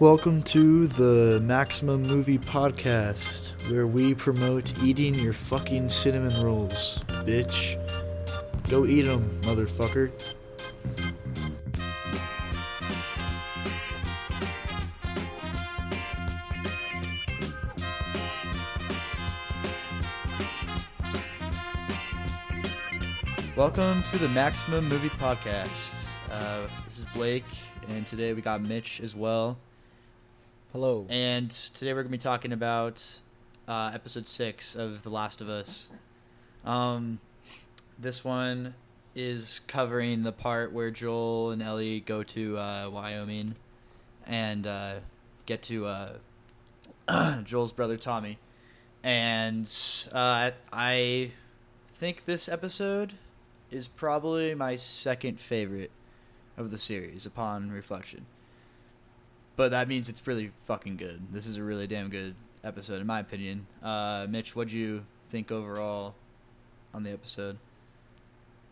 Welcome to the Maximum Movie Podcast, where we promote eating your fucking cinnamon rolls, bitch. Go eat them, motherfucker. Welcome to the Maximum Movie Podcast. Uh, this is Blake, and today we got Mitch as well. Hello. And today we're going to be talking about uh, episode six of The Last of Us. Um, this one is covering the part where Joel and Ellie go to uh, Wyoming and uh, get to uh, Joel's brother Tommy. And uh, I think this episode is probably my second favorite of the series upon reflection. But that means it's really fucking good. This is a really damn good episode, in my opinion. Uh, Mitch, what'd you think overall on the episode?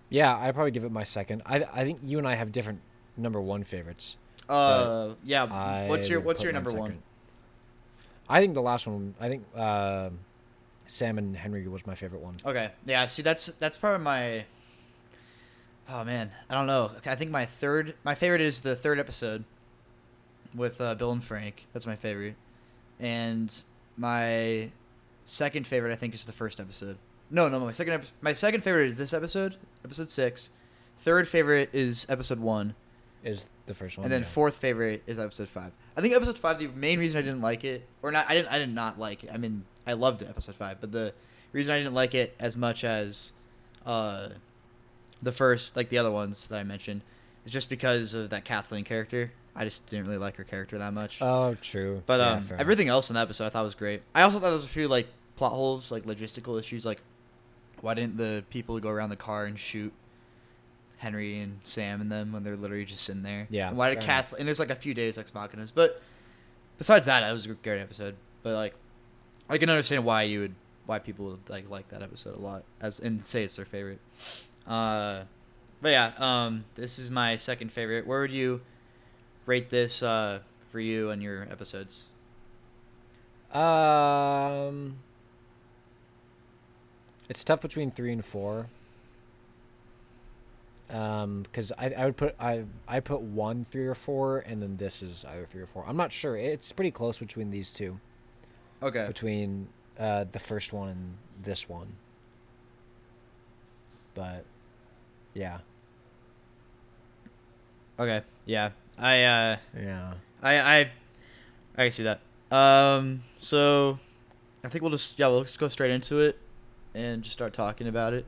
Yeah, I probably give it my second. I I think you and I have different number one favorites. Uh, yeah. I what's your What's your number one? I think the last one. I think uh, Sam and Henry was my favorite one. Okay. Yeah. See, that's that's probably my. Oh man, I don't know. I think my third, my favorite is the third episode with uh, Bill and Frank. That's my favorite, and my second favorite I think is the first episode. No, no, my second my second favorite is this episode, episode six. Third favorite is episode one, Is the first one. and then yeah. fourth favorite is episode five. I think episode five. The main reason I didn't like it, or not, I didn't. I did not like it. I mean, I loved it, episode five, but the reason I didn't like it as much as uh, the first, like the other ones that I mentioned, is just because of that Kathleen character. I just didn't really like her character that much. Oh, true. but Yeah, um, everything else in the episode I thought was great. I also thought there was a few like plot holes, like logistical issues, like why didn't the people go around the car and shoot Henry and Sam and them when they're literally just sitting there? Yeah, And why did fair Kath? And there's like a few deus ex machinas, but besides that, it was a great episode. But like, I can understand why you would, why people would like like that episode a lot, as and say it's their favorite. Uh, but yeah, um, this is my second favorite. Where would you rate this uh for you and your episodes? Um, it's tough between three and four. Um, because I I would put I I put one three or four, and then this is either three or four. I'm not sure. It's pretty close between these two. Okay. Between uh the first one and this one. But, yeah, Okay. Yeah. I uh yeah. I I I can see that. Um so I think we'll just yeah, we'll just go straight into it and just start talking about it.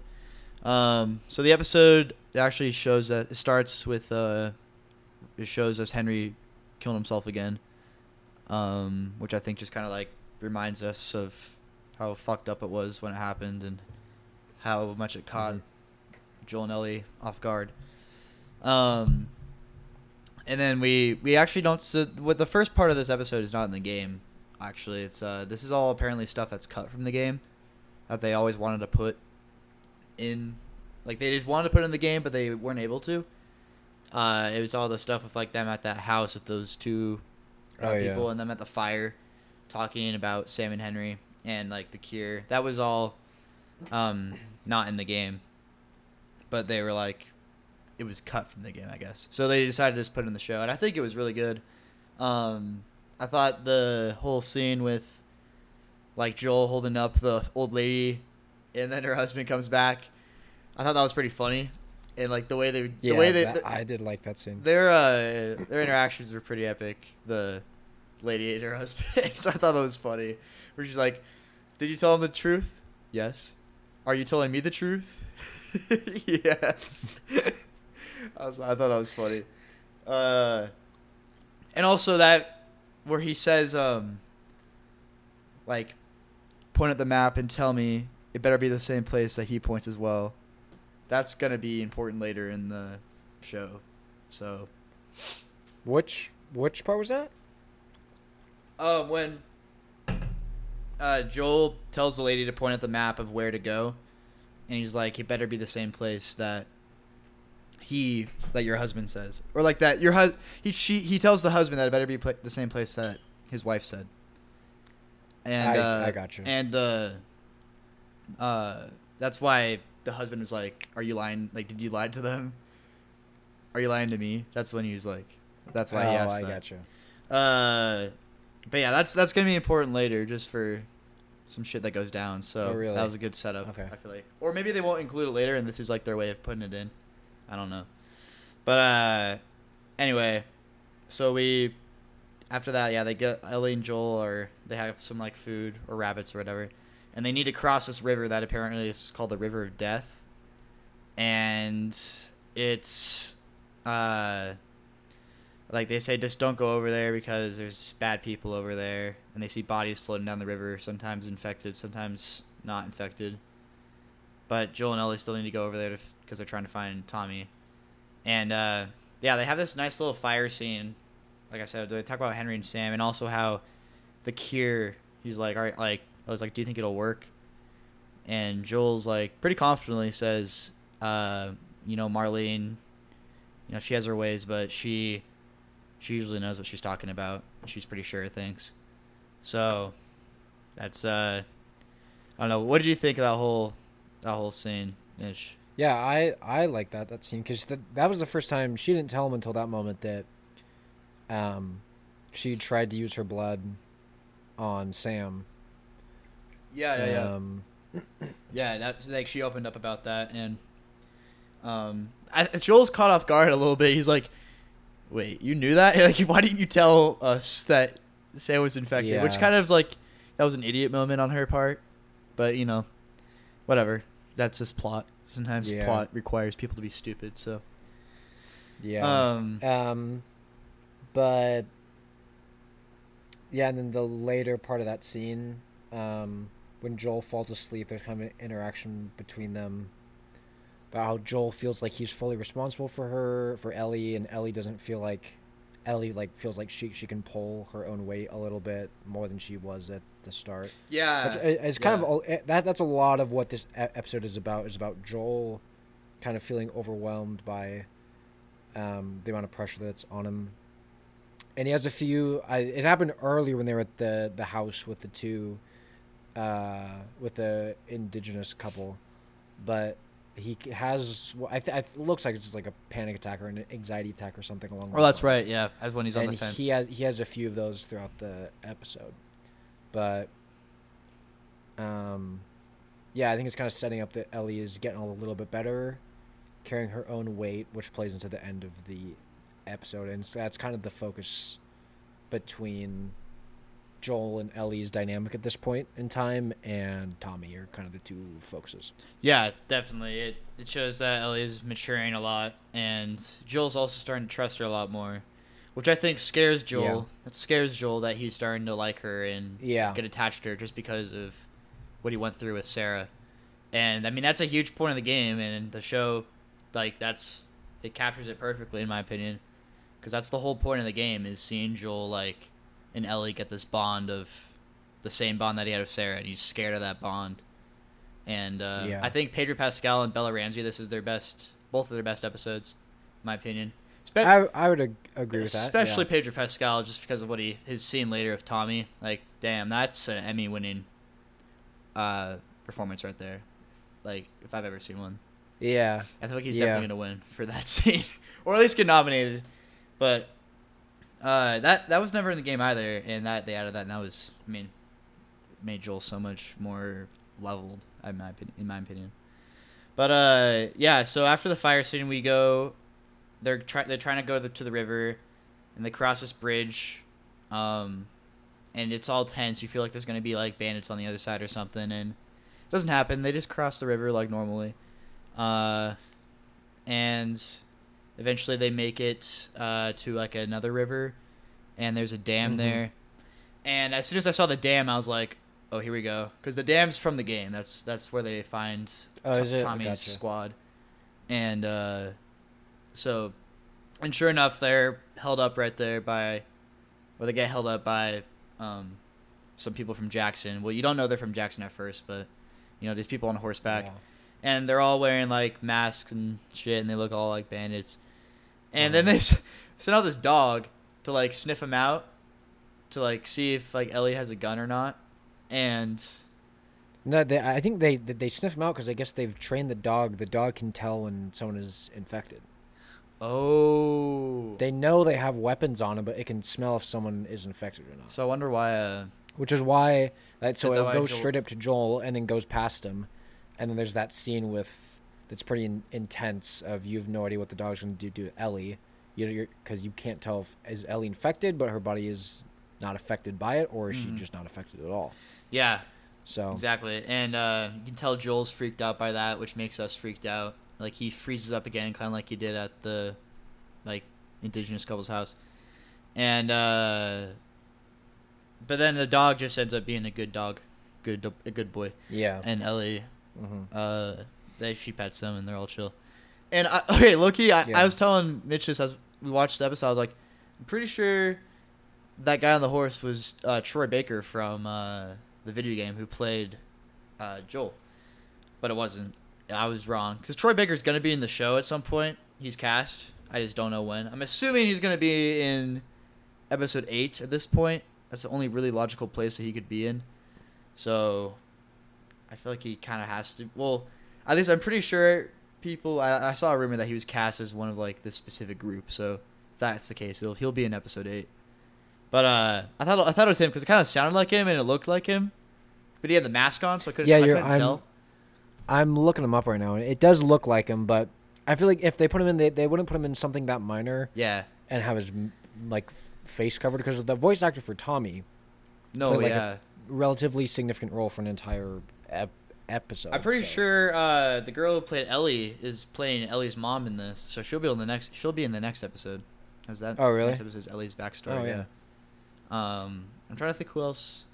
Um so the episode it actually shows that it starts with uh it shows us Henry killing himself again. Um which I think just kind of like reminds us of how fucked up it was when it happened and how much it caught Mhm. Joel and Ellie off guard. Um and then we we actually don't so what the first part of this episode is not in the game actually. It's uh this is all apparently stuff that's cut from the game that they always wanted to put in like they just wanted to put in the game but they weren't able to. Uh it was all the stuff with like them at that house with those two uh, Oh, yeah. people and them at the fire talking about Sam and Henry and like the cure. That was all um not in the game. But they were like it was cut from the game, I guess. So they decided to just put it in the show, and I think it was really good. Um, I thought the whole scene with like Joel holding up the old lady, and then her husband comes back. I thought that was pretty funny, and like the way they Yeah, the way they that- the- I did like that scene. their uh their interactions were pretty epic. The lady and her husband. so I thought that was funny. Where she's like, "Did you tell him the truth? Yes. Are you telling me the truth? yes." I was I thought that was funny. Uh, and also that where he says um like point at the map and tell me it better be the same place that he points as well. That's gonna be important later in the show. So Which which part was that? Uh, when uh, Joel tells the lady to point at the map of where to go, and he's like, "It better be the same place that he that your husband says, or like that your hus he she he tells the husband that it better be pla- the same place that his wife said. And I- uh, I gotcha. And the uh, that's why the husband was like, "Are you lying? Like, did you lie to them? Are you lying to me?" That's when he was like, "That's why oh, he asked I that." you. Uh, but yeah, that's that's gonna be important later, just for some shit that goes down. So Oh, really? that was a good setup. Okay. I feel like, or maybe they won't include it later, and this is like their way of putting it in. I don't know. But uh, anyway, so we after that, yeah, they get Ellie and Joel, or they have some like food or rabbits or whatever, and they need to cross this river that apparently is called the River of Death, and it's uh like they say just don't go over there because there's bad people over there and they see bodies floating down the river sometimes infected sometimes not infected but joel and ellie still need to go over there because they're trying to find tommy and uh, yeah they have this nice little fire scene like i said they talk about henry and sam and also how the cure he's like all right like i was like do you think it'll work and joel's like pretty confidently says uh, you know marlene you know she has her ways but she she usually knows what she's talking about. She's pretty sure of things. So that's uh I don't know. What did you think of that whole that whole scene, Ish? Yeah, I I like that that scene because that that was the first time she didn't tell him until that moment that um she tried to use her blood on Sam. Yeah, Um, Yeah, that like she opened up about that and um I, Joel's caught off guard a little bit. He's like, "Wait, you knew that? Like why didn't you tell us that Sam was infected?" Which kind of like that was an idiot moment on her part. But, you know, whatever. That's just plot. Sometimes Yeah. plot requires people to be stupid, so yeah. um Um, but yeah, and then the later part of that scene, um, when Joel falls asleep, there's kind of an interaction between them about how Joel feels like he's fully responsible for her, for Ellie, and Ellie doesn't feel like Ellie like feels like she she can pull her own weight a little bit more than she was at the start. yeah. Which i- is kind yeah. of all- eh, that. That's a lot of what this episode is about. Is about Joel, kind of feeling overwhelmed by, um, the amount of pressure that's on him. And he has a few. I, it happened earlier when they were at the the house with the two, uh, with the indigenous couple, but he has. Well, I th- I- it looks like it's just like a panic attack or an anxiety attack or something along. Oh, those that's lines right. Yeah, as when he's on and the fence. he has he has a few of those throughout the episode, but um, yeah, I think it's kind of setting up that Ellie is getting a little bit better, carrying her own weight, which plays into the end of the episode, and so that's kind of the focus between Joel and Ellie's dynamic at this point in time, and Tommy are kind of the two focuses. Yeah, definitely. It it shows that Ellie is maturing a lot, and Joel's also starting to trust her a lot more, which I think scares Joel. Yeah. It scares Joel that he's starting to like her and Yeah. get attached to her just because of what he went through with Sarah. And I mean that's a huge point of the game, and the show, like that's it captures it perfectly in my opinion, because that's the whole point of the game is seeing Joel like and Ellie get this bond of the same bond that he had with Sarah, and he's scared of that bond. And uh, Yeah. I think Pedro Pascal and Bella Ramsey, this is their best, both of their best episodes, in my opinion. I I would ag- agree with that. especially yeah. Pedro Pascal, just because of what he his scene later of Tommy. Like, damn, that's an Emmy-winning uh, performance right there. Like, if I've ever seen one, Yeah. I feel like he's Yeah. definitely gonna win for that scene, or at least get nominated. But uh, that that was never in the game either, and that they added that, and that was, I mean, made Joel so much more leveled, in my opinion. In my opinion. But uh, yeah. So after the fire scene, we go. They're trying. They're trying to go the, to the river, and they cross this bridge, um, and it's all tense. You feel like there's gonna be like bandits on the other side or something, and it doesn't happen. They just cross the river like normally, uh, and eventually they make it uh, to like another river, and there's a dam Mhm. there. And as soon as I saw the dam, I was like, "Oh, here we go," because the dam's from the game. That's that's where they find Oh, To- it? Tommy's Gotcha. squad, and uh, so, and sure enough, they're held up right there by, or they get held up by, um, some people from Jackson. Well, you don't know they're from Jackson at first, but you know these people on horseback, Yeah. and they're all wearing like masks and shit, and they look all like bandits. And then they s- send out this dog to like sniff him out, to like see if like Ellie has a gun or not. And No, they, I think they they sniff them out because I guess they've trained the dog. The dog can tell when someone is infected. Oh, They know they have weapons on them, but it can smell if someone is infected or not. so I wonder why. Uh, Which is why that so it goes Joel- straight up to Joel and then goes past him, and then there's that scene with that's pretty in, intense of you have no idea what the dog's going to do to Ellie, you because you can't tell if is Ellie infected, but her body is not affected by it, or is Mhm. she just not affected at all? yeah, So Exactly, and uh, you can tell Joel's freaked out by that, which makes us freaked out. Like he freezes up again, kind of like he did at the like indigenous couple's house, and uh, but then the dog just ends up being a good dog, good a good boy, yeah, and Ellie, hmm uh, they she pets them and they're all chill. And I, okay, Loki, I, Yeah. I was telling Mitch this as we watched the episode. I was like, I'm pretty sure that guy on the horse was uh, Troy Baker from uh, the video game who played uh, Joel, but it wasn't. I was wrong because Troy Baker's gonna be in the show at some point. He's cast. I just don't know when. I'm assuming he's gonna be in episode eight at this point. That's the only really logical place that he could be in. So I feel like he kind of has to. Well, at least I'm pretty sure people. I, I saw a rumor that he was cast as one of like this specific group. So if that's the case, he'll he'll be in episode eight. But uh, I thought I thought it was him because it kind of sounded like him and it looked like him, but he had the mask on, so I couldn't. Yeah, I you're- couldn't I'm- tell. I'm looking him up right now, and it does look like him, but I feel like if they put him in, they, they wouldn't put him in something that minor Yeah. and have his like face covered because the voice actor for Tommy No. Played like a- yeah. relatively significant role for an entire ep- episode. I'm pretty so- sure uh, the girl who played Ellie is playing Ellie's mom in this, so she'll be on the next. She'll be in the next episode. Is that? Oh, really? Next episode is Ellie's backstory. Oh, yeah. yeah. Um, I'm trying to think who else.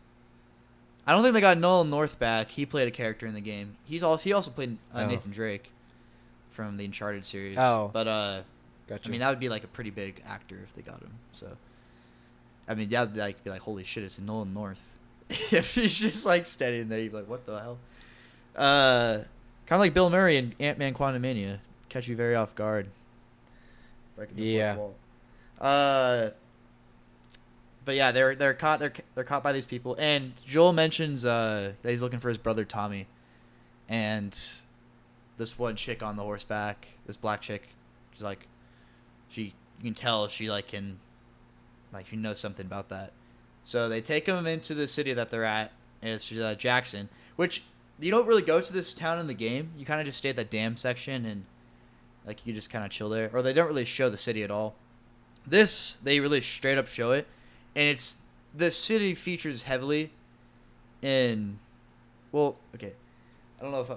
I don't think they got Nolan North back. He played a character in the game. He's also he also played uh, Oh. Nathan Drake from the Uncharted series. Oh. but uh, Gotcha. I mean that would be like a pretty big actor if they got him. So, I mean, yeah, like be like, holy shit, it's Nolan North. if he's just like standing there, you'd be like, what the hell? Uh, kind of like Bill Murray in Ant Man Quantumania, catch you very off guard. Breaking the Yeah. wall. Uh, but yeah, they're they're caught. They're they're caught by these people, and Joel mentions uh that he's looking for his brother Tommy, and this one chick on the horseback, this black chick, she's like, she you can tell she like can, like she knows something about that. So they take him into the city that they're at, and it's uh, Jackson, which you don't really go to this town in the game. You kind of just stay at the dam section and like you just kind of chill there, or they don't really show the city at all. This they really straight up show it, and it's the city features heavily in. Well, okay, I don't know if. I,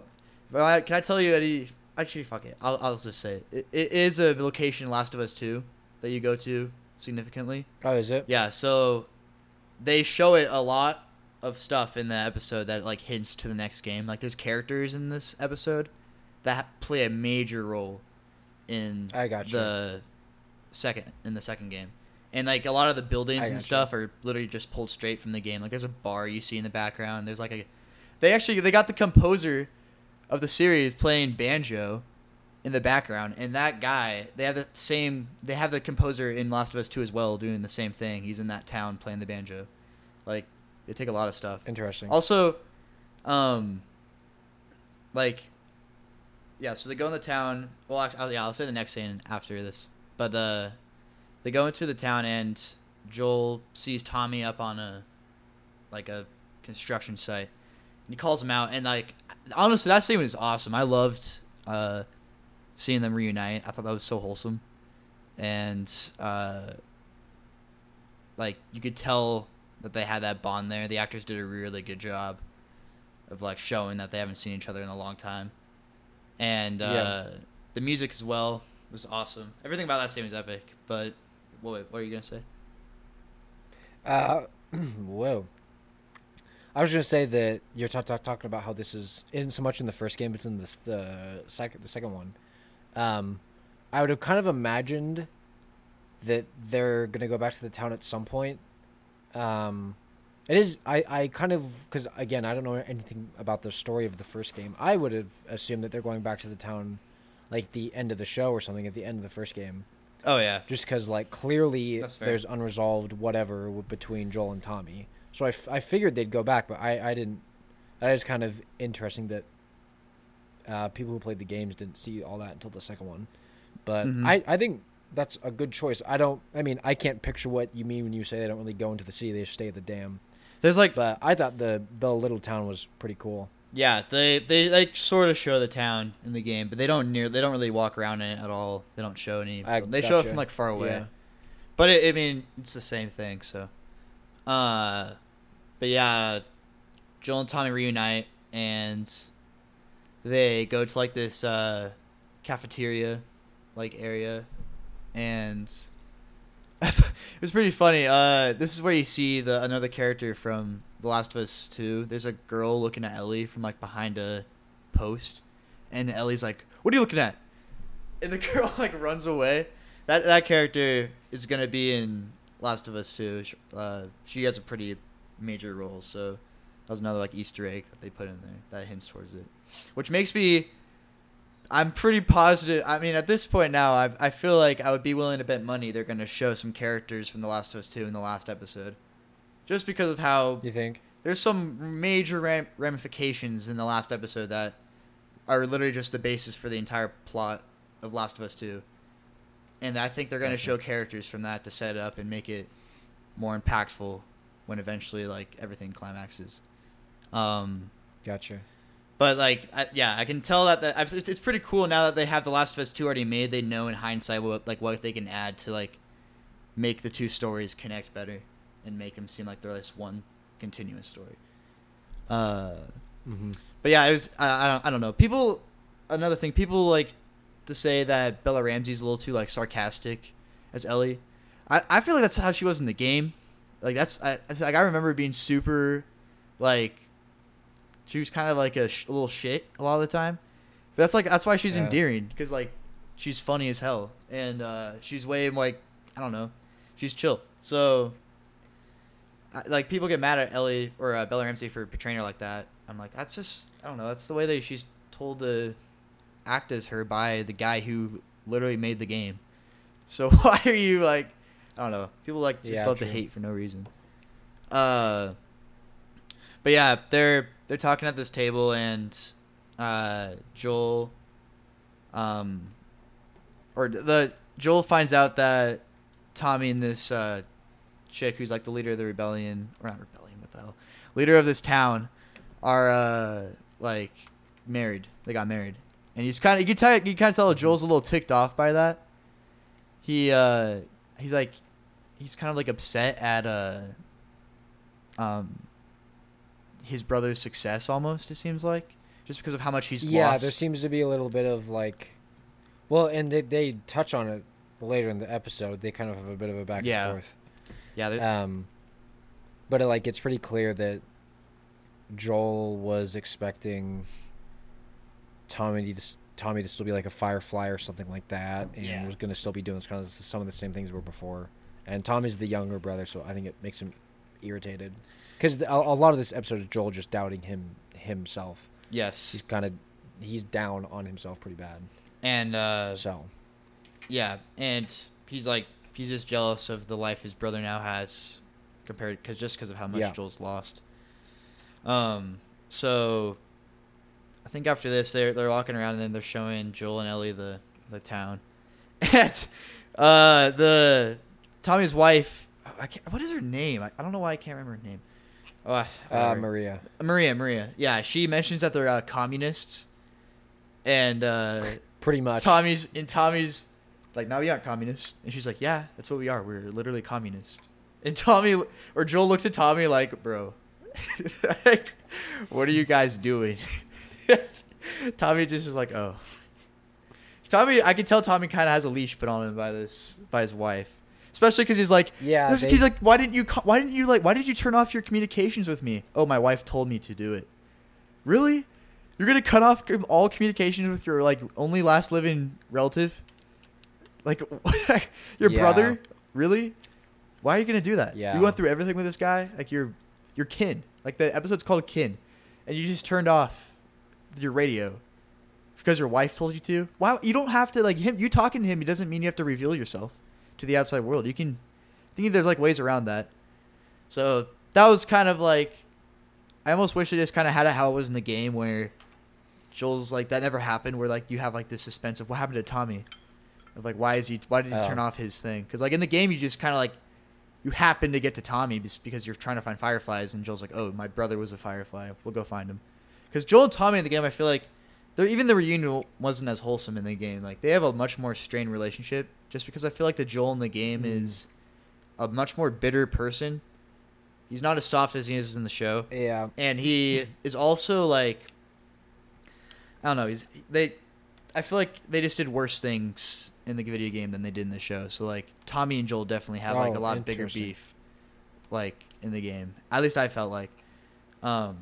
but I, can I tell you any? Actually, fuck it. I'll, I'll just say it. it. It is a location Last of Us Two that you go to significantly. oh, is it? Yeah, so they show it a lot of stuff in the episode that like hints to the next game. Like there's characters in this episode that play a major role in I got you. the second in the second game. And like a lot of the buildings and stuff are literally just pulled straight from the game. Like there's a bar you see in the background. There's like a they actually they got the composer of the series playing banjo in the background and that guy they have the same they have the composer in Last of Us 2 as well doing the same thing. He's in that town playing the banjo. Like they take a lot of stuff. Interesting. Also, um, like, yeah. So they go in the town. Well, actually, yeah, I'll say the next scene after this. But uh, they go into the town and Joel sees Tommy up on a like a construction site. And he calls him out, and like honestly, that scene was awesome. I loved uh, seeing them reunite. I thought that was so wholesome, and uh, like you could tell that they had that bond there. The actors did a really good job of like showing that they haven't seen each other in a long time, and uh, the music as well was awesome. Everything about that scene was epic. But what what are you gonna say? Uh, whoa. I was gonna say that you're ta- ta- talking about how this is isn't so much in the first game, it's in this the second the second one. Um, I would have kind of imagined that they're gonna go back to the town at some point, um, It is. I, I kind of because again I don't know anything about the story of the first game. I would have assumed that they're going back to the town, like the end of the show or something at the end of the first game. Oh yeah. Just because like clearly there's unresolved whatever w- between Joel and Tommy. So I, f- I figured they'd go back, but I, I didn't. That is kind of interesting that uh, people who played the games didn't see all that until the second one. But Mhm. I, I think that's a good choice. I don't. I mean, I can't picture what you mean when you say they don't really go into the city; they just stay at the dam. There's like But I thought the the little town was pretty cool. Yeah, they they like sort of show the town in the game, but they don't near they don't really walk around in it at all. They don't show any. I they show it from like far away. Yeah. But it, I mean, it's the same thing. So, uh, but yeah, Joel and Tommy reunite, and they go to like this uh, cafeteria, like area, and it was pretty funny. Uh, this is where you see the another character from The Last of Us Two. There's a girl looking at Ellie from like behind a post, and Ellie's like, "What are you looking at?" And the girl like runs away. That that character is gonna be in Last of Us Two. Uh, she has a pretty major role, so that was another like Easter egg that they put in there that hints towards it, which makes me. I'm pretty positive. I mean, at this point now, I I feel like I would be willing to bet money they're gonna show some characters from The Last of Us Two in the last episode, just because of how You think? there's some major ram- ramifications in the last episode that are literally just the basis for the entire plot of Last of Us 2. And I think they're going to show characters from that to set it up and make it more impactful when eventually like everything climaxes. Um Gotcha. but like I, yeah, I can tell that, that it's, it's pretty cool now that they have The Last of Us 2 already made. They know in hindsight what like what they can add to like make the two stories connect better and make them seem like they're this one continuous story. Uh Mm-hmm. but yeah, it was I, I don't I don't know. People another thing, people like to say that Bella Ramsey's a little too like sarcastic as Ellie. I, I feel like that's how she was in the game. Like that's I I- like I remember being super like she was kind of like a, sh- a little shit a lot of the time. But that's like that's why she's Yeah. endearing because like she's funny as hell and uh, she's way like I don't know, she's chill. So like people get mad at Ellie or uh, Bella Ramsey for portraying her like that. I'm like that's just I don't know. That's the way that she's told to act as her by the guy who literally made the game. So why are you like I don't know. People like just Yeah, love to hate for no reason. Uh but yeah, they're they're talking at this table and uh Joel um or the Joel finds out that Tommy and this uh chick who's like the leader of the rebellion or not rebellion what the hell leader of this town are uh like married they got married and he's kind of you can tell you kind of tell Joel's a little ticked off by that he uh he's like he's kind of like upset at uh um his brother's success almost it seems like just because of how much he's yeah, lost there seems to be a little bit of like, well, and they they touch on it later in the episode. They kind of have a bit of a back Yeah. and forth. Yeah Um, but it, like it's pretty clear that Joel was expecting Tommy to Tommy to still be like a firefly or something like that, and Yeah. was going to still be doing kind of some of the same things were before. And Tommy's the younger brother, so I think it makes him irritated because a, a lot of this episode is Joel just doubting him himself. yes He's kind of he's down on himself pretty bad. and uh So Yeah, and he's like he's just jealous of the life his brother now has compared because just because of how much Yeah. Joel's lost. Um, so I think after this they're they're walking around and then they're showing Joel and Ellie the the town, and uh the Tommy's wife. I can't, what is her name? I, I don't know why I can't remember her name. Oh, I- uh. Maria, Maria, Maria. Yeah, she mentions that they're uh, communists, and uh, pretty much. Tommy's in Tommy's like now we aren't communists, and she's like, yeah, that's what we are. We're literally communists. And Tommy or Joel looks at Tommy like, bro, like, what are you guys doing? Tommy just is like, oh. Tommy, I can tell Tommy kind of has a leash put on him by this by his wife, especially because he's like, Yeah, they- he's like, why didn't you? Why didn't you like? Why did you turn off your communications with me? Oh, my wife told me to do it. Really? You're gonna cut off all communications with your like only last living relative? Like your Yeah. brother? Really? Why are you gonna do that? Yeah. You went through everything with this guy. Like you're your kin. Like the episode's called Kin, and you just turned off your radio because your wife told you to. Wow, you don't have to like him. You talking to him, it doesn't mean you have to reveal yourself to the outside world. You can. I think there's like ways around that. So that was kind of like. I almost wish they just kind of had it how it was in the game where Joel's like that never happened. Where like you have like this suspense of what happened to Tommy, of like why is he why did he Oh. turn off his thing? Because like in the game you just kind of like you happen to get to Tommy just because you're trying to find fireflies, and Joel's like, oh my brother was a firefly, we'll go find him. Because Joel and Tommy in the game, I feel like they're even the reunion wasn't as wholesome in the game. Like they have a much more strained relationship, just because I feel like the Joel in the game Mm. is a much more bitter person. He's not as soft as he is in the show Yeah. and he is also like I don't know. He's they. I feel like they just did worse things in the video game than they did in the show. So like Tommy and Joel definitely have like a Oh, lot bigger beef, like in the game. At least I felt like, um,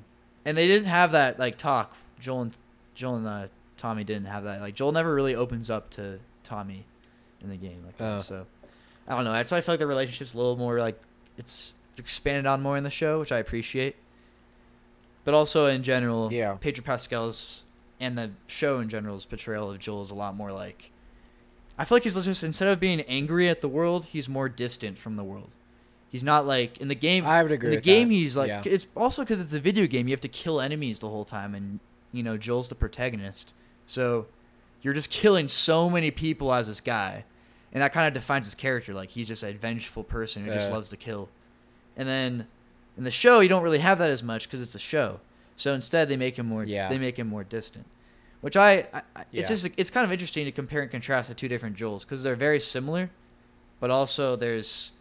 and they didn't have that like talk. Joel and Joel and uh, Tommy didn't have that. Like Joel never really opens up to Tommy in the game like that. Oh. So I don't know. That's why I feel like the relationship's a little more like it's, it's expanded on more in the show, which I appreciate. But also in general, Yeah. Pedro Pascal's and the show in general's portrayal of Joel is a lot more like. I feel like he's just instead of being angry at the world, he's more distant from the world. He's not like in the game. I would agree In the game, that. he's like Yeah. it's also because it's a video game. You have to kill enemies the whole time, and you know Joel's the protagonist, so you're just killing so many people as this guy, and that kind of defines his character. Like he's just a vengeful person who just loves to kill. And then in the show, you don't really have that as much because it's a show. So instead, they make him more. Yeah. They make him more distant, which I, I I- it's Yeah. just it's kind of interesting to compare and contrast the two different Joels because they're very similar, but also there's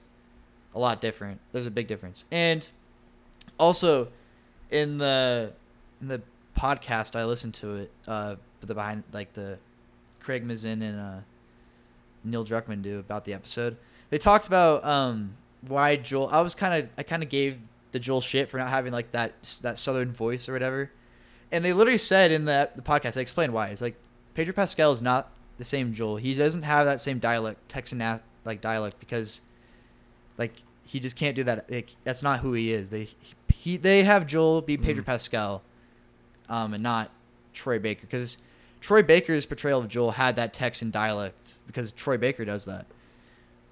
a lot different. There's a big difference, and also in the in the podcast I listened to it, uh, the behind like the Craig Mazin and uh, Neil Druckmann do about the episode. They talked about um, why Joel. I was kind of I kind of gave the Joel shit for not having like that that southern voice or whatever, and they literally said in the the podcast they explained why. It's like Pedro Pascal is not the same Joel. He doesn't have that same dialect Texan like dialect because like he just can't do that. Like, that's not who he is. They he they have Joel be Pedro Mhm. Pascal, um, and not Troy Baker because Troy Baker's portrayal of Joel had that Texan dialect because Troy Baker does that.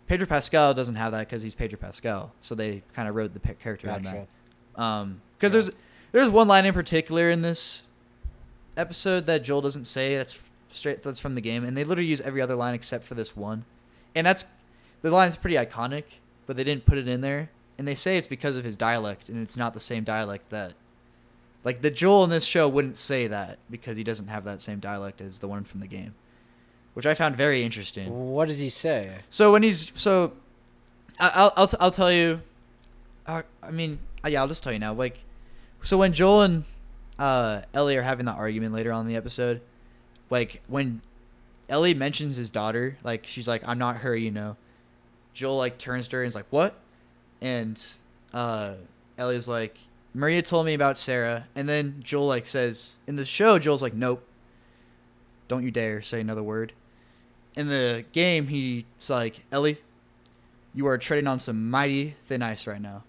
Pedro Pascal doesn't have that because he's Pedro Pascal. So they kind of wrote the character on Gotcha. that. Um, because Yeah. there's there's one line in particular in this episode that Joel doesn't say. That's straight. That's from the game, and they literally use every other line except for this one, and that's the line's pretty iconic, but they didn't put it in there, and they say it's because of his dialect, and it's not the same dialect that. Like the Joel in this show wouldn't say that because he doesn't have that same dialect as the one from the game, which I found very interesting. What does he say? So when he's so, I- I'll I'll t- I'll tell you. Uh, I mean, uh, yeah, I'll just tell you now. Like, so when Joel and uh, Ellie are having that argument later on in the episode, like when Ellie mentions his daughter, like she's like, "I'm not her," you know. Joel like turns to her and is like, "What?" And uh, Ellie's like, "Maria told me about Sarah," and then Joel like says in the show, Joel's like, "Nope, don't you dare say another word." in the game, he's like, Ellie, you are treading on some mighty thin ice right now.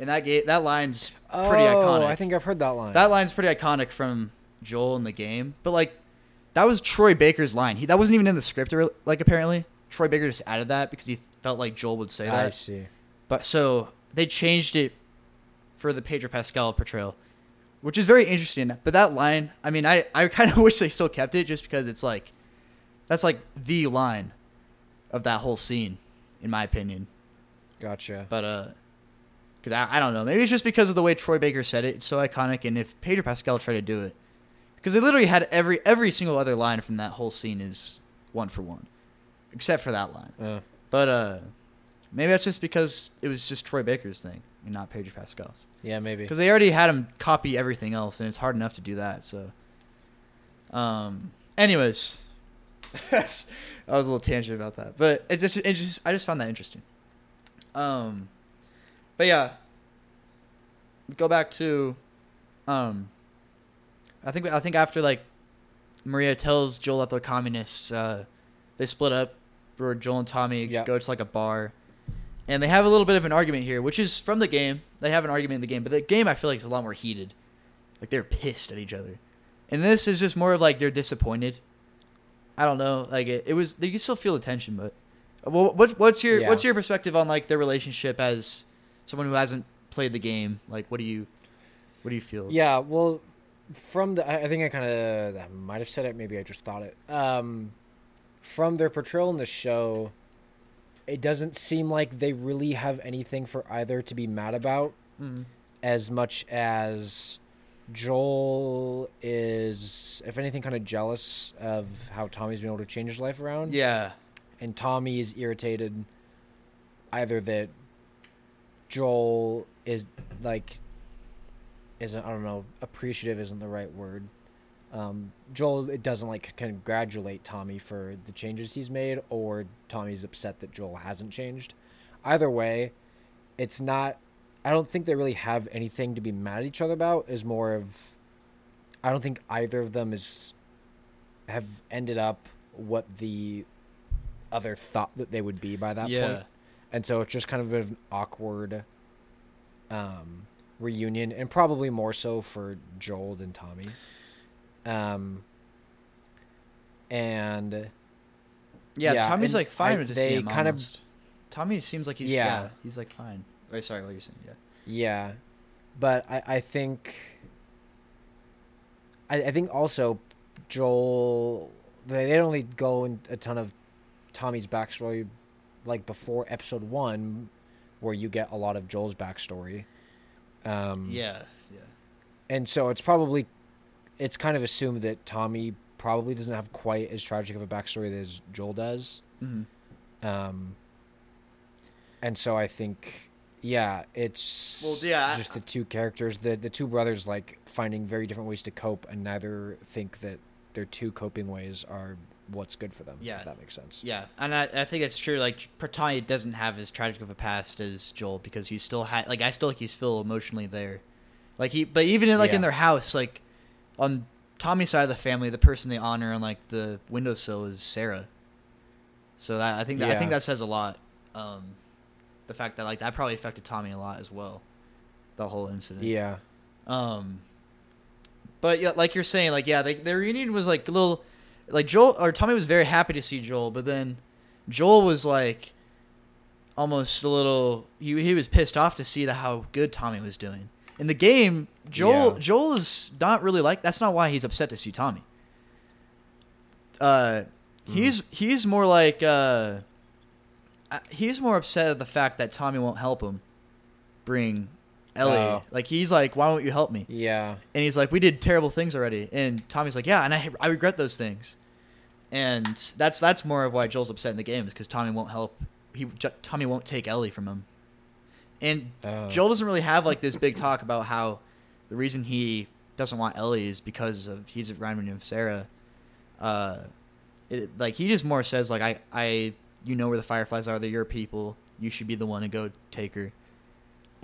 And that game, that line's pretty oh, iconic. I think I've heard that line. that line's pretty iconic from Joel in the game. But like, that was Troy Baker's line. He that wasn't even in the script. Or, like apparently, Troy Baker just added that because he felt like Joel would say that. I see. But so they changed it for the Pedro Pascal portrayal, which is very interesting. But that line, I mean, I, I kind of wish they still kept it just because it's like, that's like the line of that whole scene, in my opinion. Gotcha. But, uh, because I, I don't know. Maybe it's just because of the way Troy Baker said it. It's so iconic. And if Pedro Pascal tried to do it, because they literally had every every single other line from that whole scene is one for one, except for that line. Uh, But uh, maybe that's just because it was just Troy Baker's thing and not Pedro Pascal's. yeah, maybe. Because they already had him copy everything else, and it's hard enough to do that. So, um, anyways, that was a little tangent about that, but it's just, it's just I just found that interesting. Um, but yeah, go back to, um, I think I think after like Maria tells Joel that they're communists, uh, they split up. Where Joel and Tommy Yeah. go to like a bar, and they have a little bit of an argument here, which is from the game. They have an argument in the game, but the game I feel like is a lot more heated. Like they're pissed at each other, and this is just more of like they're disappointed. I don't know. Like it, it was. You still feel the tension, but well, what's what's your Yeah. what's your perspective on like their relationship as someone who hasn't played the game? Like, what do you what do you feel? Yeah, well, from the, I think I kind of I might have said it. Maybe I just thought it. Um, from their portrayal in the show, it doesn't seem like they really have anything for either to be mad about, Mhm. as much as Joel is, if anything, kind of jealous of how Tommy's been able to change his life around. Yeah. and Tommy is irritated either that Joel is like isn't I don't know appreciative isn't the right word. Um, Joel it doesn't like congratulate Tommy for the changes he's made, or Tommy's upset that Joel hasn't changed. Either way, it's not. I don't think they really have anything to be mad at each other about. Is more of, I don't think either of them is have ended up what the other thought that they would be by that yeah. point. And so it's just kind of a bit of an awkward um, reunion, and probably more so for Joel than Tommy. Um, and Yeah, Yeah, Tommy's and like fine I- with to they see him kind of- Tommy seems like he's Yeah. yeah. he's like fine. Oh, sorry, what you're saying? Yeah. yeah, but I, I think I, I think also Joel they, they don't really go in a ton of Tommy's backstory like before episode one, where you get a lot of Joel's backstory. Um, Yeah. Yeah. and so it's probably it's kind of assumed that Tommy probably doesn't have quite as tragic of a backstory as Joel does. Mm-hmm. Um, and so I think, yeah, it's Well, yeah, just the two characters, the the two brothers, like finding very different ways to cope, and neither think that their two coping ways are what's good for them. Yeah. if that makes sense. Yeah, and I, I think it's true. Like Tommy doesn't have as tragic of a past as Joel because he still had like I still think he's still emotionally there. Like he, but even in like in their house, like on Tommy's side of the family, the person they honor on like the windowsill is Sarah. So that I think that, I think that says a lot. Um, the fact that like that probably affected Tommy a lot as well. The whole incident. Yeah, Um, but yeah, like you're saying, like yeah, they, their reunion was like a little, like Joel or Tommy was very happy to see Joel, but then Joel was like almost a little. He he was pissed off to see the how good Tommy was doing in the game. Joel Yeah. Joel is not really like. That's not why he's upset to see Tommy. Uh, he's he's more like uh, uh, he's more upset at the fact that Tommy won't help him bring Ellie. Oh. Like he's like, why won't you help me? yeah, And he's like, we did terrible things already. And Tommy's like, yeah, and I I regret those things. And that's that's more of why Joel's upset in the game is because Tommy won't help. He Tommy won't take Ellie from him. And Oh. Joel doesn't really have like this big talk about how the reason he doesn't want Ellie is because of he's reminding him of Sarah. Uh, it, like he just more says like I I you know where the Fireflies are. They're your people. You should be the one to go take her.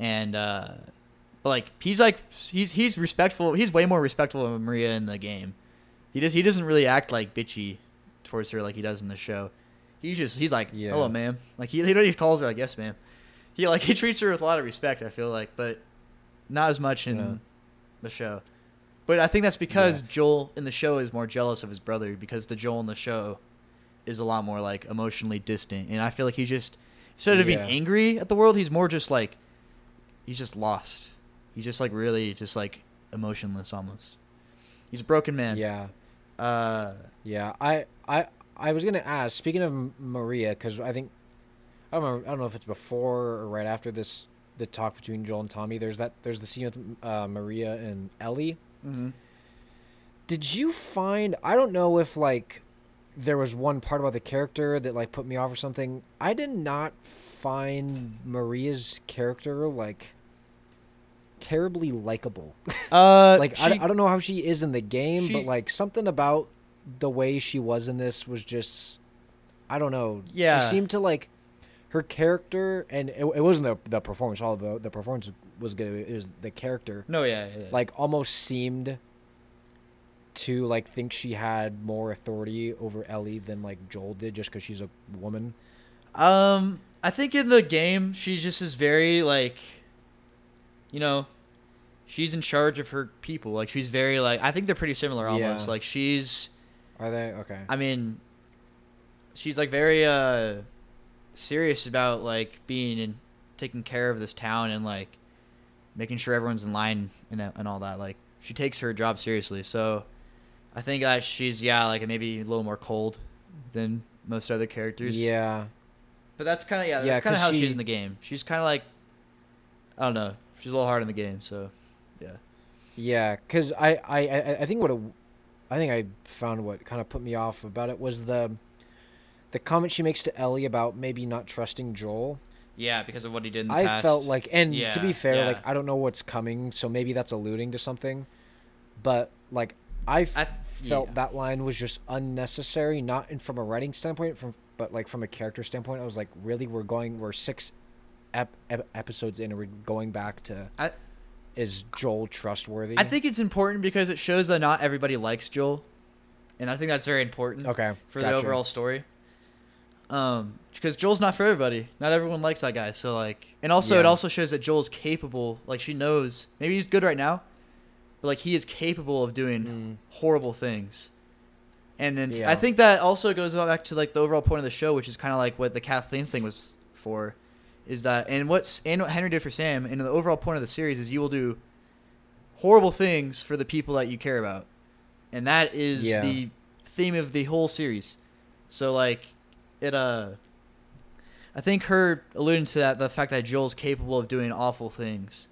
And uh, but like he's like he's he's respectful. He's way more respectful of Maria in the game. He does he doesn't really act like bitchy towards her like he does in the show. He just he's like Yeah. hello ma'am. Like he he he calls her like yes ma'am. He like he treats her with a lot of respect. I feel like, but not as much in Yeah. the show. But I think that's because Yeah. Joel in the show is more jealous of his brother because the Joel in the show is a lot more like emotionally distant, and I feel like he's just instead of being angry at the world, he's more just like he's just lost. He's just like really just like emotionless almost. He's a broken man. yeah. Uh, Yeah, I I I was gonna ask. Speaking of Maria, because I think I don't remember, I don't know if it's before or right after this the talk between Joel and Tommy. There's that there's the scene with uh, Maria and Ellie. mhm. Did you find? I don't know if like there was one part about the character that like put me off or something. I did not find Maria's character like terribly likable. uh, like she- I, I don't know how she is in the game, she- but like something about the way she was in this was just I don't know. Yeah. she seemed to like her character, and it, it wasn't the the performance. All the the performance was good. It was the character. no, yeah, yeah, yeah. Like almost seemed to like think she had more authority over Ellie than like Joel did, just because she's a woman. Um, I think in the game she just is very like, you know, she's in charge of her people. Like she's very like I think they're pretty similar almost. Yeah. Like she's Are they okay? I mean, she's like very uh serious about like being and taking care of this town and like making sure everyone's in line and and all that. Like she takes her job seriously. So I think that she's yeah like maybe a little more cold than most other characters. Yeah. But that's kind of yeah, Yeah, that's kind of how she, she- is in the game. She's kind of like I don't know. She's a little hard in the game, so yeah. Yeah, because I, I, I think what a, I think I found what kind of put me off about it was the the comment she makes to Ellie about maybe not trusting Joel. Yeah, because of what he did in the I past. felt like, and to be fair, yeah. like I don't know what's coming, so maybe that's alluding to something. But like I, f- I felt yeah. that line was just unnecessary, not in from a writing standpoint, from but like from a character standpoint. I was like, really, we're going, we're six ep- ep- episodes in, and we're going back to I- is Joel trustworthy? I think it's important because it shows that not everybody likes Joel, and I think that's very important okay for the overall story. Um, because Joel's not for everybody. Not everyone likes that guy. So like, and also it also shows that Joel's capable. Like she knows maybe he's good right now, but like he is capable of doing Mm. horrible things. And then Yeah. I think that also goes back to like the overall point of the show, which is kind of like what the Kathleen thing was for, is that and what's and what Henry did for Sam, and the overall point of the series is you will do horrible things for the people that you care about, and that is Yeah. the theme of the whole series. So like, it uh, I think her alluding to that, the fact that Joel's capable of doing awful things,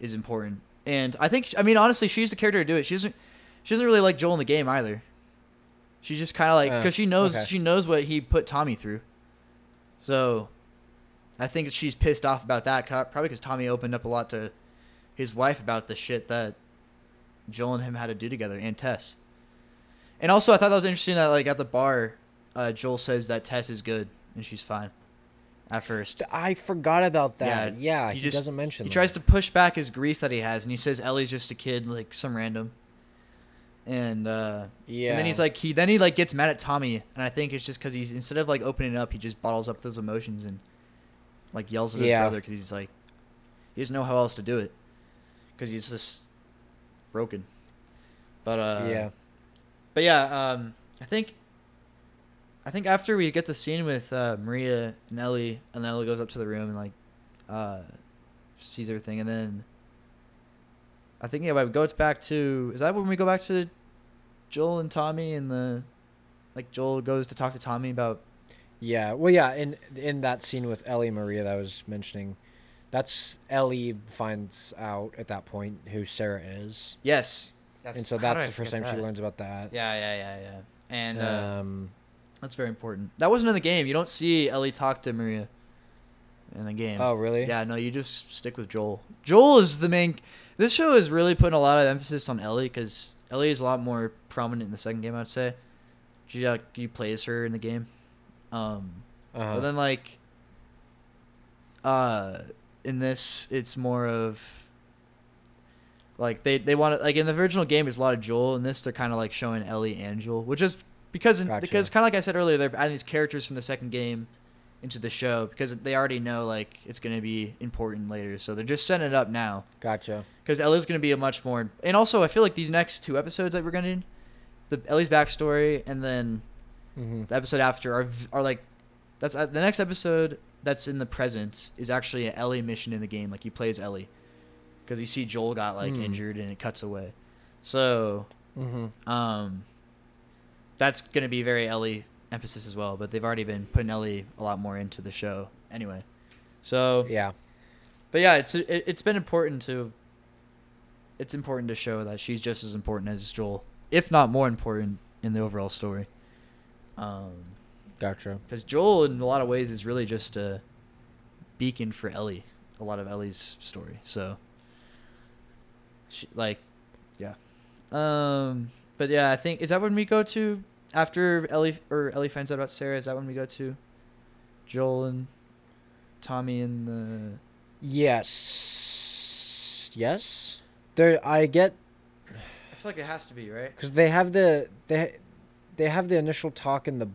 is important. And I think, I mean, honestly, she's the character to do it. She doesn't, she doesn't really like Joel in the game either. She just kind of like Uh, because she knows okay. she knows what he put Tommy through. So, I think she's pissed off about that. Probably because Tommy opened up a lot to his wife about the shit that Joel and him had to do together, and Tess. And also, I thought that was interesting that like at the bar, uh, Joel says that Tess is good and she's fine. At first, I forgot about that. Yeah, Yeah, he he, just- doesn't mention. he that. tries to push back his grief that he has, and he says Ellie's just a kid, like some random. And uh, Yeah. and then he's like he then he like gets mad at Tommy, and I think it's just because he's instead of like opening up, he just bottles up those emotions and like yells at his Yeah. brother because he's like he doesn't know how else to do it because he's just broken. But uh, yeah. but yeah, um, I think I think after we get the scene with uh, Maria and Ellie, and Ellie goes up to the room and like uh, sees everything, and then I think yeah, we go back to is that when we go back to Joel and Tommy and the like Joel goes to talk to Tommy about Yeah. Well, yeah. In in that scene with Ellie Maria that I was mentioning, that's Ellie finds out at that point who Sarah is, yes, and so that's the first time she learns about that. Yeah, yeah, yeah, yeah, and uh, um. that's very important. That wasn't in the game. You don't see Ellie talk to Maria in the game. Oh, really? Yeah, no, you just stick with Joel. Joel is the main. This show is really putting a lot of emphasis on Ellie because Ellie is a lot more prominent in the second game. I'd say. She like you plays her in the game, um, Uh-huh. but then like, uh, in this it's more of. Like they they want to like in the original game it's a lot of Joel in this they're kind of like showing Ellie and Joel which is because Gotcha. because kind of like I said earlier they're adding these characters from the second game into the show because they already know like it's going to be important later. So they're just setting it up now Gotcha. because Ellie's going to be a much more. And also, I feel like these next two episodes that we're going to, the Ellie's backstory and then hmm the episode after are are like, that's uh, the next episode that's in the present is actually an Ellie mission in the game. Like he plays Ellie because you see Joel got like Hmm. injured and it cuts away. So hmm um, that's going to be very Ellie emphasis as well. But they've already been putting Ellie a lot more into the show anyway. So, Yeah. but yeah, it's it, it's been important to. It's important to show that she's just as important as Joel, if not more important in the overall story. Um, Gotcha. because Joel, in a lot of ways, is really just a beacon for Ellie. A lot of Ellie's story. So, she, like, yeah. Um, but yeah, I think is that when we go to after Ellie or Ellie finds out about Sarah? Is that when we go to Joel and Tommy and the Yes. Yes. There, I get I feel like it has to be right. because they have the they they have the initial talk in the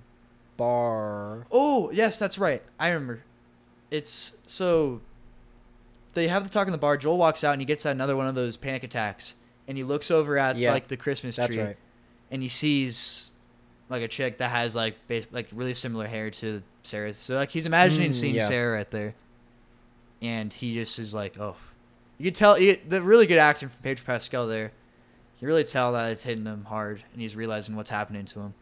bar. Oh yes, that's right. I remember. it's so they have the talk in the bar. Joel walks out and he gets another one of those panic attacks, and he looks over at Yeah, like the Christmas That's tree, right. and he sees like a chick that has like bas- like really similar hair to Sarah. So like he's imagining Mm, seeing yeah. Sarah right there, and he just is like, oh, you can tell you, the really good acting from Pedro Pascal there. You can really tell that it's hitting him hard, and he's realizing what's happening to him.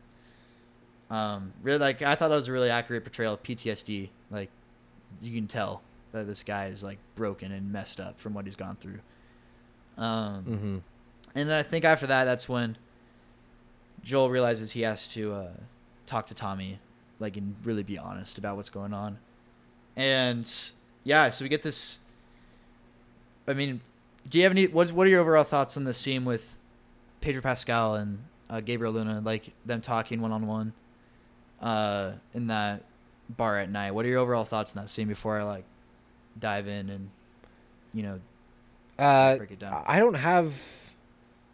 Um, really, like I thought that was a really accurate portrayal of PTSD. Like you can tell that this guy is like broken and messed up from what he's gone through. Um, Mm-hmm. and then I think after that, that's when Joel realizes he has to uh, talk to Tommy, like, and really be honest about what's going on. And yeah, so we get this. I mean, do you have any? What's what are your overall thoughts on the scene with Pedro Pascal and uh, Gabriel Luna, like them talking one on one, uh, in that bar at night? What are your overall thoughts on that scene before I like dive in and you know Uh, break it down? I don't have.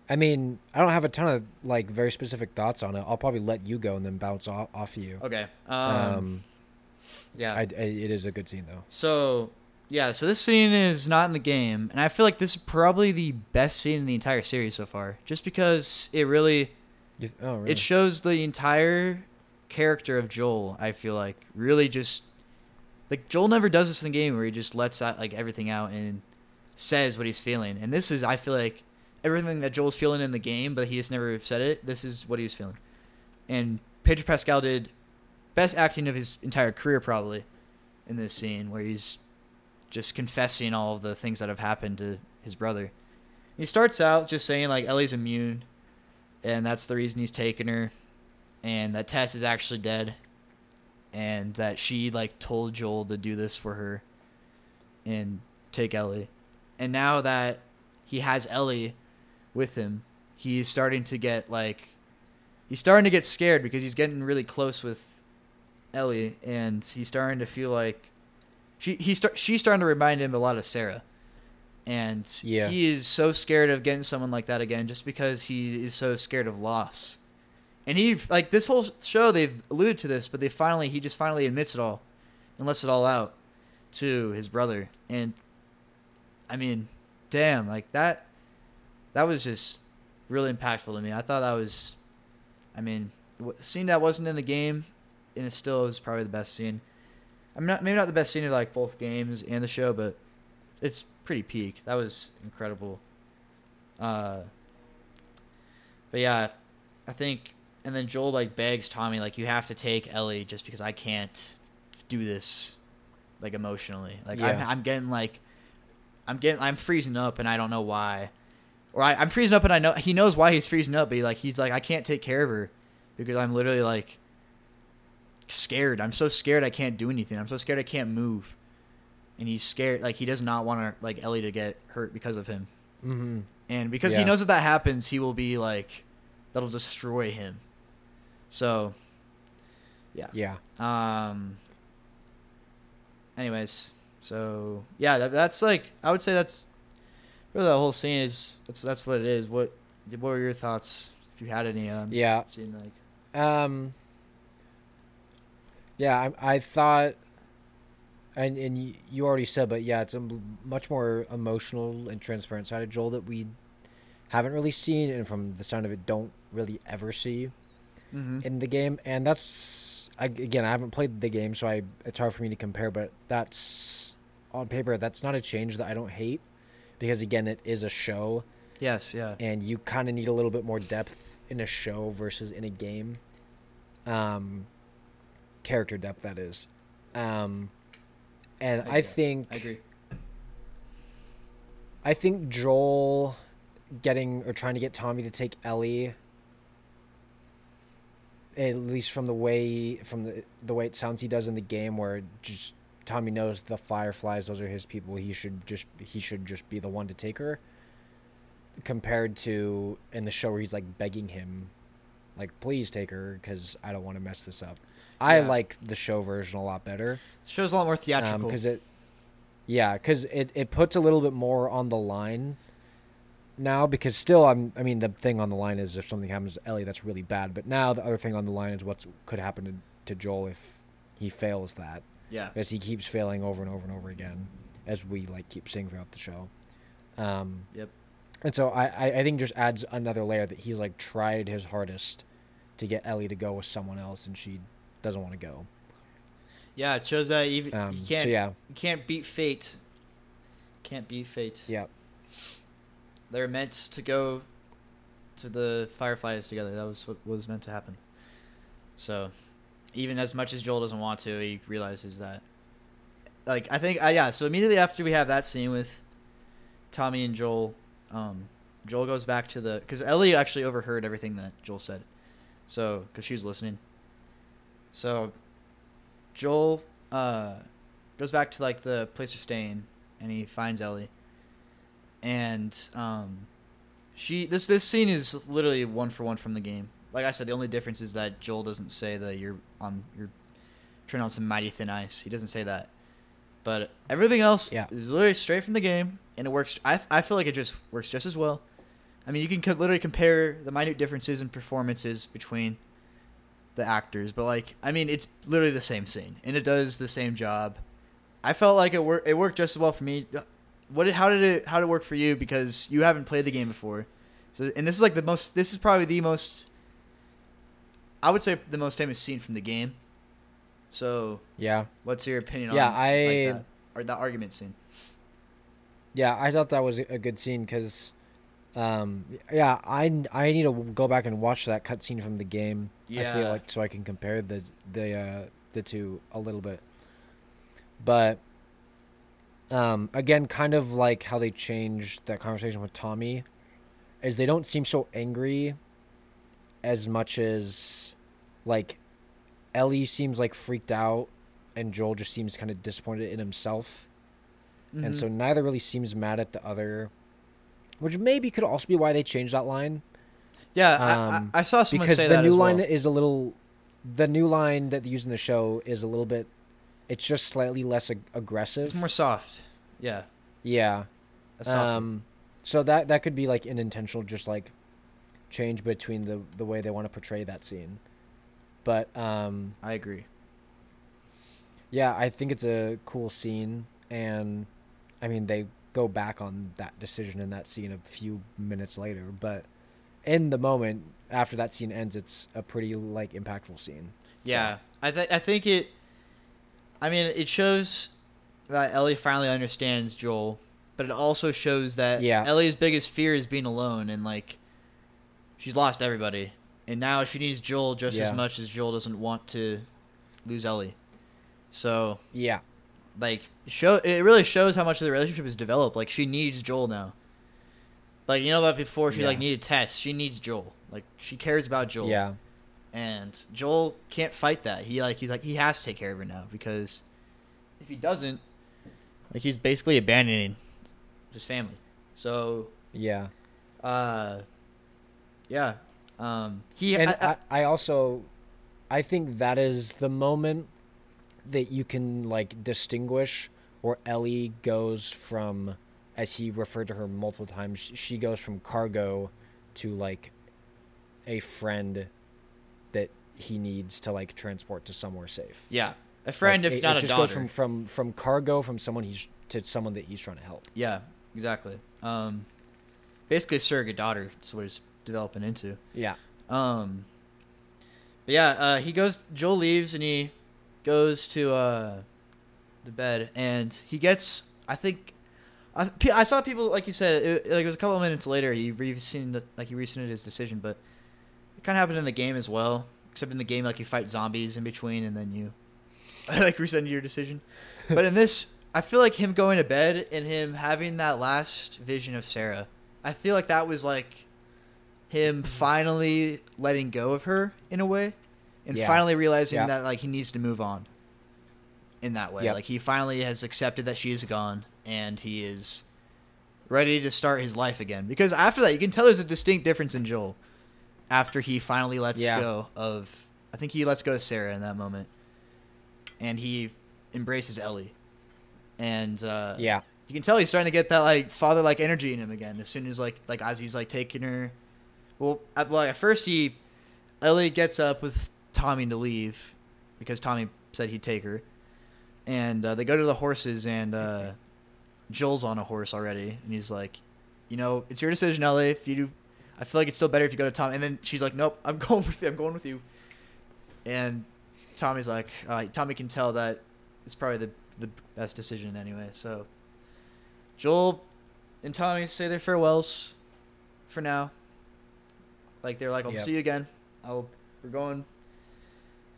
I mean, I don't have a ton of like very specific thoughts on it. I'll probably let you go and then bounce off, off of you. Okay. Um, Um, yeah. I, I, it is a good scene though. So yeah, so this scene is not in the game, and I feel like this is probably the best scene in the entire series so far, just because it really oh, really? it shows the entire character of Joel. I feel like really just like Joel never does this in the game where he just lets out like everything out and says what he's feeling, and this is I feel like everything that Joel's feeling in the game, but he just never said it. This is what he was feeling, and Pedro Pascal did best acting of his entire career probably in this scene where he's just confessing all of the things that have happened to his brother. He starts out just saying like Ellie's immune, and that's the reason he's taking her, and that Tess is actually dead, and that she like told Joel to do this for her, and take Ellie, and now that he has Ellie with him, he's starting to get like, he's starting to get scared because he's getting really close with Ellie, and he's starting to feel like she he start she's starting to remind him a lot of Sarah, and Yeah. he is so scared of getting someone like that again, just because he is so scared of loss. And he like this whole show they've alluded to this, but they finally he just finally admits it all, and lets it all out to his brother. And I mean, damn, like that that was just really impactful to me. I thought that was, I mean, scene that wasn't in the game, and it still is probably the best scene. I'm not maybe not the best scene of like both games and the show, but it's pretty peak. That was incredible. Uh, but yeah, I think, and then Joel like begs Tommy like you have to take Ellie just because I can't do this, like emotionally. Like Yeah. I'm, I'm getting like, I'm getting I'm freezing up and I don't know why, or I, I'm freezing up and I know he knows why he's freezing up, but he, like he's like I can't take care of her because I'm literally like scared. I'm so scared I can't do anything. I'm so scared I can't move. And he's scared like he does not want to like Ellie to get hurt because of him. Mm-hmm. And because he knows if that happens, he will be like that'll destroy him. So yeah. Yeah. Um anyways, so yeah, that, that's like I would say that's really the whole scene is that's that's what it is. What what were your thoughts if you had any on Yeah. scene like Um. Yeah, I, I thought, and and you already said, but yeah, it's a much more emotional and transparent side of Joel that we haven't really seen, and from the sound of it, don't really ever see mm-hmm. in the game. And that's I, again, I haven't played the game, so I it's hard for me to compare. But that's on paper, that's not a change that I don't hate, because again, it is a show Yes, yeah. and you kind of need a little bit more depth in a show versus in a game. Um, character depth that is. Um, and I I, think I agree. I think Joel getting or trying to get Tommy to take Ellie at least from the way from the the way it sounds he does in the game where just Tommy knows the fireflies those are his people he should just he should just be the one to take her compared to in the show where he's like begging him like please take her cuz I don't want to mess this up. I Yeah. like the show version a lot better The Show's a lot more theatrical. Um, because it yeah because it, it puts a little bit more on the line now because still i'm i mean the thing on the line is if something happens to ellie that's really bad but now the other thing on the line is what could happen to, to joel if he fails that Yeah. because he keeps failing over and over and over again, as we like keep seeing throughout the show. Um, Yep. And so I, I, think just adds another layer that he's like tried his hardest to get Ellie to go with someone else, and she doesn't want to go. Yeah, it shows that even Um, you can't so yeah, you can't beat fate. Can't beat fate. Yep. They're meant to go to the fireflies together. That was what was meant to happen. So, even as much as Joel doesn't want to, he realizes that. Like I think, uh, yeah. So immediately after we have that scene with Tommy and Joel, um, Joel goes back to the because Ellie actually overheard everything that Joel said, so because she was listening. So, Joel uh, goes back to like the place they're staying, and he finds Ellie and um, she this this scene is literally one for one from the game. Like I said, the only difference is that Joel doesn't say that you're on you're treading on some mighty thin ice. He doesn't say that, but everything else Yeah. is literally straight from the game, and it works. I I feel like it just works just as well. I mean, you can co- literally compare the minute differences in performances between the actors, but like, I mean, it's literally the same scene, and it does the same job. I felt like it worked. It worked just as well for me. Uh, what? Did, how did it? How did it work for you? Because you haven't played the game before, so and this is like the most. This is probably the most. I would say the most famous scene from the game. So, yeah, what's your opinion Yeah, on I- like that, or that argument scene? yeah. I thought that was a good scene because, um, yeah, I I need to go back and watch that cutscene from the game. Yeah. I feel like so I can compare the the uh, the two a little bit, but. Um, again, kind of like how they changed that conversation with Tommy, is they don't seem so angry as much as like Ellie seems like freaked out and Joel just seems kind of disappointed in himself. And so Mhm. neither really seems mad at the other, which maybe could also be why they changed that line yeah, um, I, I, saw someone because say the that new as well. line is a little the new line that they use in the show is a little bit it's just slightly less ag- aggressive. It's more soft. Yeah, yeah. Um so that that could be like an intentional just like change between the the way they want to portray that scene. But um I agree. Yeah, I think it's a cool scene, and I mean they go back on that decision in that scene a few minutes later, but in the moment after that scene ends, it's a pretty like impactful scene. So, Yeah, I th- I think it. I mean, it shows that Ellie finally understands Joel, but it also shows that Yeah. Ellie's biggest fear is being alone and like she's lost everybody, and now she needs Joel just as much as Joel doesn't want to lose Ellie. So yeah, like show it really shows how much of the relationship is developed. Like she needs Joel now. Like you know about before she like needed Tess, she needs Joel. Like she cares about Joel yeah, and Joel can't fight that. He like he's like he has to take care of her now because if he doesn't, like he's basically abandoning his family. So, yeah. uh, yeah, um, he and I- I- I, also i think that is the moment that you can like distinguish where ellie goes from as he referred to her multiple times she goes from cargo to like a friend that he needs to like transport to somewhere safe yeah, a friend Like, if it, not it a just daughter. goes from from from cargo from someone he's to someone that he's trying to help yeah, exactly. Um, basically surrogate daughter. That's what he's developing into. yeah Um, but yeah, uh, he goes. Joel leaves and he goes to uh, the bed, and he gets. I think, I, I saw people like you said. It, like it was a couple of minutes later. He rescinded like he rescinded his decision, but it kind of happened in the game as well. Except in the game, like you fight zombies in between, and then you like rescind your decision. But in this, I feel like him going to bed and him having that last vision of Sarah. I feel like that was like him finally letting go of her in a way and Yeah. finally realizing Yeah. that like he needs to move on in that way Yep. like he finally has accepted that she is gone and he is ready to start his life again because after that you can tell there's a distinct difference in joel after he finally lets Yeah. go of i think he lets go of sarah in that moment and he embraces ellie and uh yeah you can tell he's starting to get that like father like energy in him again as soon as like like as he's like taking her well at, well at first he ellie gets up with tommy to leave because tommy said he'd take her and uh, they go to the horses, and uh, Joel's on a horse already, and he's like, you know, it's your decision, Ellie. If you, I feel like it's still better if you go to Tom. And then she's like, nope, I'm going with you. I'm going with you. And Tommy's like, uh, Tommy can tell that it's probably the the best decision anyway. So Joel and Tommy say their farewells for now. Like they're like, I'll Yep. see you again. I'll we're going.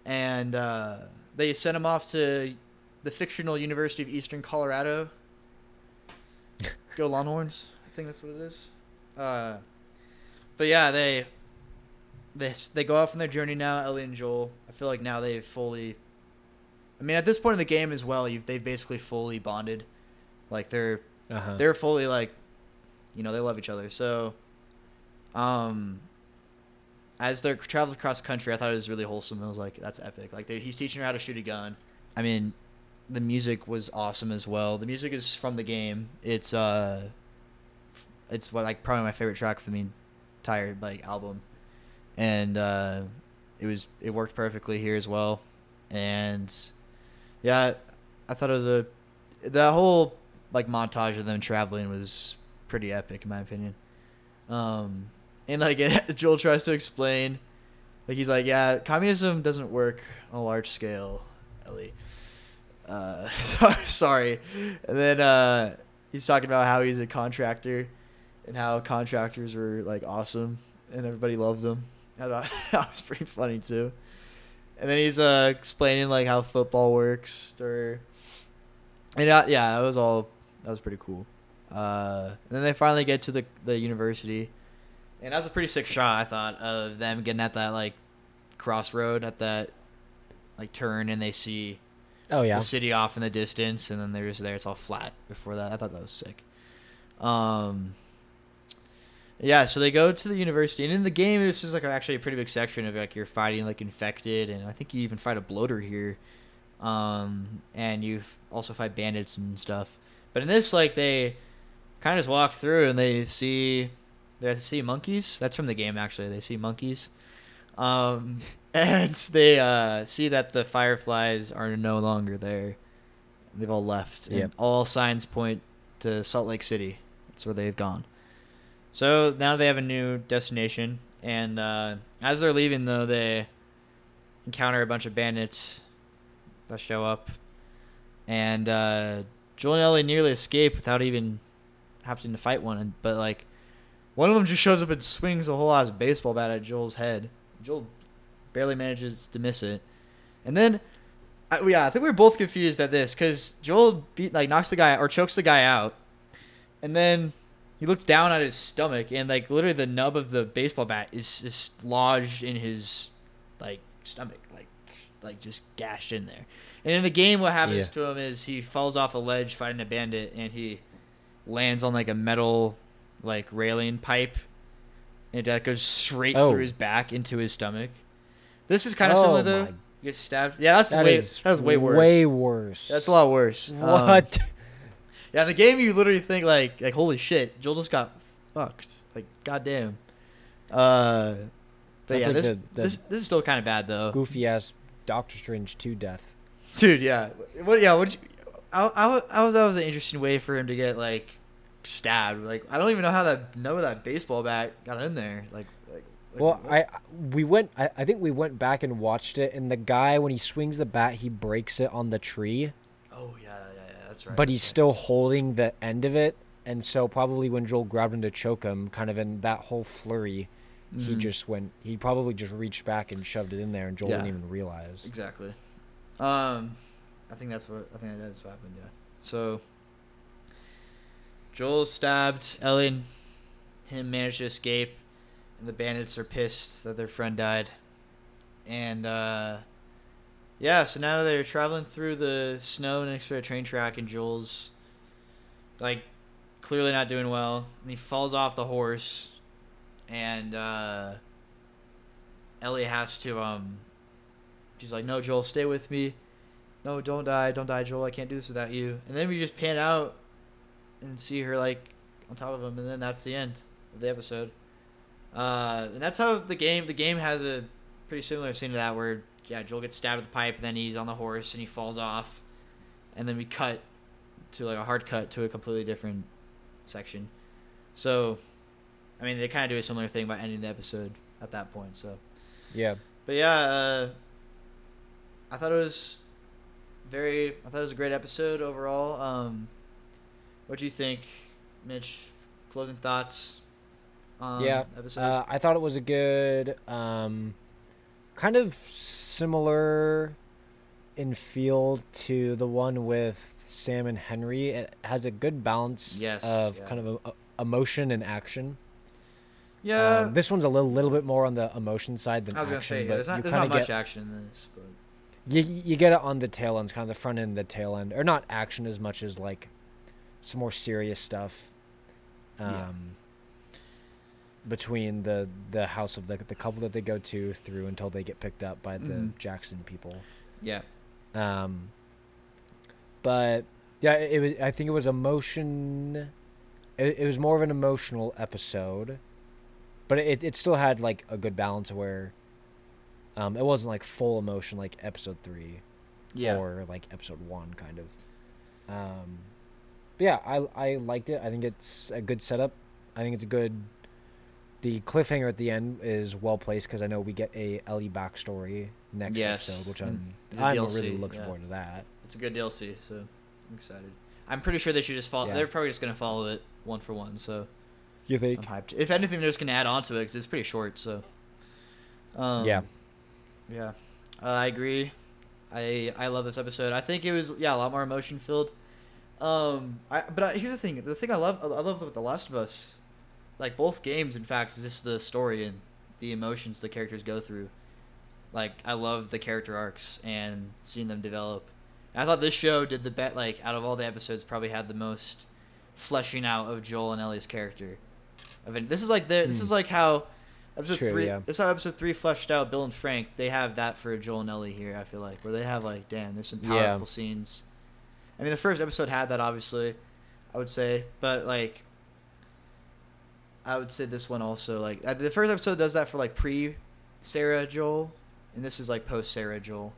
And uh, they sent him off to the fictional University of Eastern Colorado. Go Longhorns! I think that's what it is. Uh, but yeah, they they they go off on their journey now. Ellie and Joel. I feel like now they've fully. I mean, at this point in the game as well, you've they've basically fully bonded. Like they're Uh-huh. they're fully like, you know, they love each other. So, um, as they're traveling across the country, I thought it was really wholesome. I was like, that's epic. Like he's teaching her how to shoot a gun. I mean, the music was awesome as well. The music is from the game. It's uh, it's what like probably my favorite track from the entire like album, and uh, it was it worked perfectly here as well. And yeah, I thought it was a the whole like montage of them traveling was pretty epic in my opinion. Um, and like Joel tries to explain, like he's like, yeah, communism doesn't work on a large scale, Ellie. Uh, sorry. And then uh, he's talking about how he's a contractor, and how contractors were like awesome, and everybody loved them. I thought that was pretty funny too. And then he's uh, explaining like how football works, or and uh, yeah, that was all. That was pretty cool. Uh, and then they finally get to the the university, and that was a pretty sick shot. I thought of them getting at that like crossroad at that like turn, and they see oh yeah. the city off in the distance, and then they're just there. It's all flat before that. I thought that was sick. Um, yeah, so they go to the university, and in the game, it's just like actually a pretty big section of like you're fighting like infected, and I think you even fight a bloater here, um, and you also fight bandits and stuff. But in this, like they kind of just walk through and they see they see monkeys. That's from the game actually. They see monkeys. Um, and they uh, see that the fireflies are no longer there. They've all left. And all signs point to Salt Lake City. That's where they've gone. So now they have a new destination. And uh, as they're leaving, though, they encounter a bunch of bandits that show up. And uh, Joel and Ellie nearly escape without even having to fight one. But, like, one of them just shows up and swings a whole ass baseball bat at Joel's head. Joel barely manages to miss it. And then, I, yeah, I think we were both confused at this because Joel beat like knocks the guy or chokes the guy out, and then he looks down at his stomach and like literally the nub of the baseball bat is just lodged in his like stomach, like like just gashed in there. And in the game, what happens Yeah. to him is he falls off a ledge fighting a bandit, and he lands on like a metal like railing pipe, and that goes straight Oh. through his back into his stomach. This is kind of Oh similar though. my- You get stabbed. Yeah, that's That way that's way worse. Way worse. That's a lot worse. Um, What? yeah, in the game you literally think like like holy shit, Joel just got fucked. Like goddamn. Uh, but That's yeah, like this, the- the- this this is still kind of bad though. Goofy ass Doctor Strange to death. Dude, yeah. What? Yeah. What? I how, how was that was an interesting way for him to get like stabbed? Like I don't even know how that know that baseball bat got in there. Like, like. like Well, what? I we went. I, I think we went back and watched it, and the guy when he swings the bat, he breaks it on the tree, Oh yeah, yeah, yeah. That's right. but that's he's right. still holding the end of it, and so probably when Joel grabbed him to choke him, kind of in that whole flurry, he Mhm. just went. He probably just reached back and shoved it in there, and Joel Yeah. didn't even realize. Exactly. Um, I think that's what I think that's what happened. Yeah. So Joel is stabbed. Ellie and him manage to escape, and the bandits are pissed that their friend died. And uh, yeah, so now they're traveling through the snow next to a train track, and Joel's like clearly not doing well, and he falls off the horse, and uh, Ellie has to um She's like, "No, Joel, stay with me. No, don't die, don't die, Joel. I can't do this without you." And then we just pan out and see her like on top of him, and then that's the end of the episode. Uh, and that's how the game. The game has a pretty similar scene to that, where yeah, Joel gets stabbed with the pipe, and then he's on the horse and he falls off, and then we cut to like a hard cut to a completely different section. So, I mean, they kind of do a similar thing by ending the episode at that point. So, Yeah. but yeah, uh, I thought it was very. I thought it was a great episode overall. Um, what do you think, Mitch? Closing thoughts. On yeah. Episode. Uh, I thought it was a good, um, kind of similar in feel to the one with Sam and Henry. It has a good balance Yes, of yeah. kind of a, a- emotion and action. yeah. Um, this one's a little little bit more on the emotion side than I was gonna action, say yeah, but there's not you there's kind not of much get action in this, but you you get it on the tail ends, kind of the front end, the tail end, or not action as much as like some more serious stuff. Um, Yeah. between the the house of the the couple that they go to through until they get picked up by the Mhm. Jackson people. yeah, Um, but yeah, it, it was. I think it was emotion. It, it was more of an emotional episode, but it it still had like a good balance where. Um, it wasn't like full emotion like episode three yeah. or like episode one kind of. Um, but yeah, I I liked it. I think it's a good setup. I think it's a good. The cliffhanger at the end is well placed because I know we get a Ellie backstory next Yes. episode, which I'm the I'm DLC, really looking yeah. forward to that. It's a good DLC, so I'm excited. I'm pretty sure they should just follow. Yeah. They're probably just gonna follow it one for one. So You I'm hyped. If anything, they're just gonna add on to it because it's pretty short. So um, Yeah. yeah, uh, I agree. I I love this episode. I think it was yeah a lot more emotion filled. Um, I but I, here's the thing. The thing I love I love with The Last of Us, like both games. In fact, is just the story and the emotions the characters go through. Like I love the character arcs and seeing them develop. And I thought this show did the bet like out of all the episodes probably had the most fleshing out of Joel and Ellie's character. I mean, this is like the this Hmm. is like how episode True, three. yeah. This is how episode three fleshed out Bill and Frank. They have that for Joel and Ellie here. I feel like where they have like, damn, there's some Yeah. powerful scenes. I mean, the first episode had that obviously, I would say, but like, I would say this one also like uh, the first episode does that for like pre Sarah Joel, and this is like post Sarah Joel.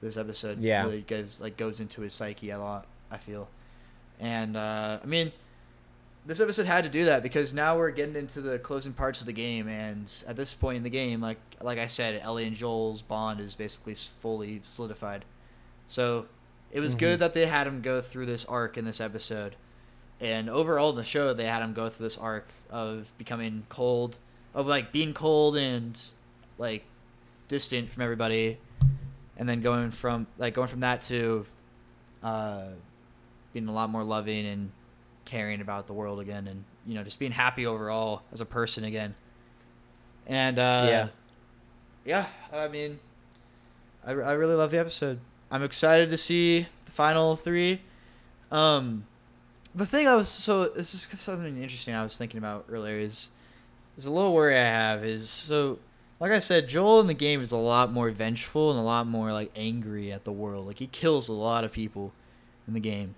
This episode Yeah. really goes like goes into his psyche a lot. I feel, and uh, I mean, this episode had to do that because now we're getting into the closing parts of the game, and at this point in the game, like like I said, Ellie and Joel's bond is basically fully solidified. So it was Mhm. good that they had him go through this arc in this episode, and overall in the show they had him go through this arc of becoming cold, of like being cold and like distant from everybody, and then going from like going from that to uh, being a lot more loving and caring about the world again, and you know just being happy overall as a person again. And uh, Yeah. yeah, I mean, I, I really love the episode. I'm excited to see the final three. Um, the thing I was so this is something interesting I was thinking about earlier is there's a little worry I have is so like I said, Joel in the game is a lot more vengeful and a lot more like angry at the world. Like he kills a lot of people in the game.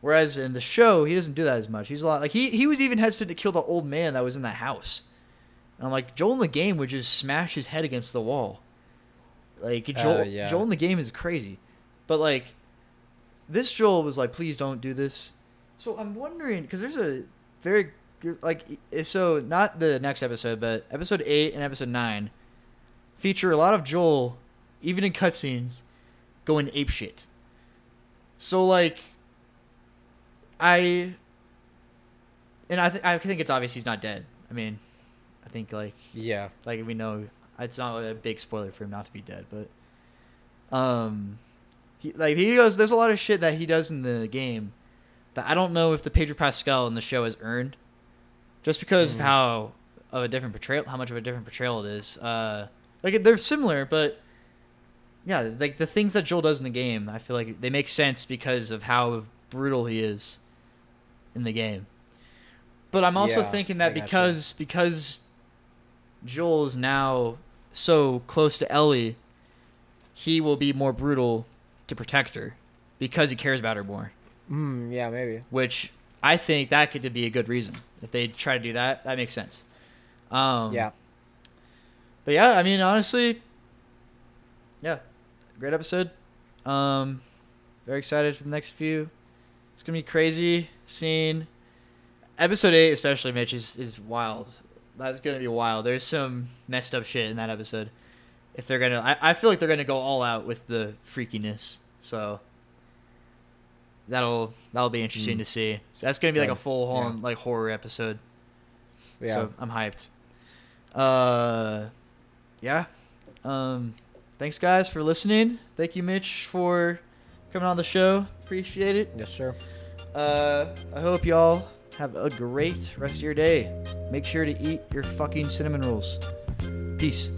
Whereas in the show, he doesn't do that as much. He's a lot like he he was even hesitant to kill the old man that was in that house. And I'm like, Joel in the game would just smash his head against the wall. Like Joel, yeah. Joel in the game is crazy, but like this Joel was like, please don't do this. So I'm wondering because there's a very good- like so not the next episode, but episode eight and episode nine feature a lot of Joel, even in cutscenes, going apeshit. So like, I and I th- I think it's obvious he's not dead. I mean, I think like Yeah. like we know it's not a big spoiler for him not to be dead, but um, he like he goes. There's a lot of shit that he does in the game that I don't know if the Pedro Pascal in the show has earned, just because of Mhm. how of a different portrayal, how much of a different portrayal it is. Uh, like they're similar, but yeah, like the things that Joel does in the game, I feel like they make sense because of how brutal he is in the game. But I'm also Yeah, thinking that because because Joel is now so close to Ellie, he will be more brutal to protect her because he cares about her more. Mm, yeah, maybe. Which I think that could be a good reason if they try to do that. That makes sense. Um, yeah. but yeah, I mean, honestly, yeah, great episode. Um, very excited for the next few. It's gonna be crazy scene. episode eight, especially Mitch is is wild. That's gonna be wild. There's some messed up shit in that episode. If they're gonna, I, I feel like they're gonna go all out with the freakiness. So that'll that'll be interesting Mm. to see. So that's gonna be like a full Yeah. on like horror episode. Yeah. So I'm hyped. Uh, yeah. Um, thanks guys for listening. Thank you, Mitch, for coming on the show. Appreciate it. yes, sir. Uh, I hope y'all have a great rest of your day. Make sure to eat your fucking cinnamon rolls. Peace.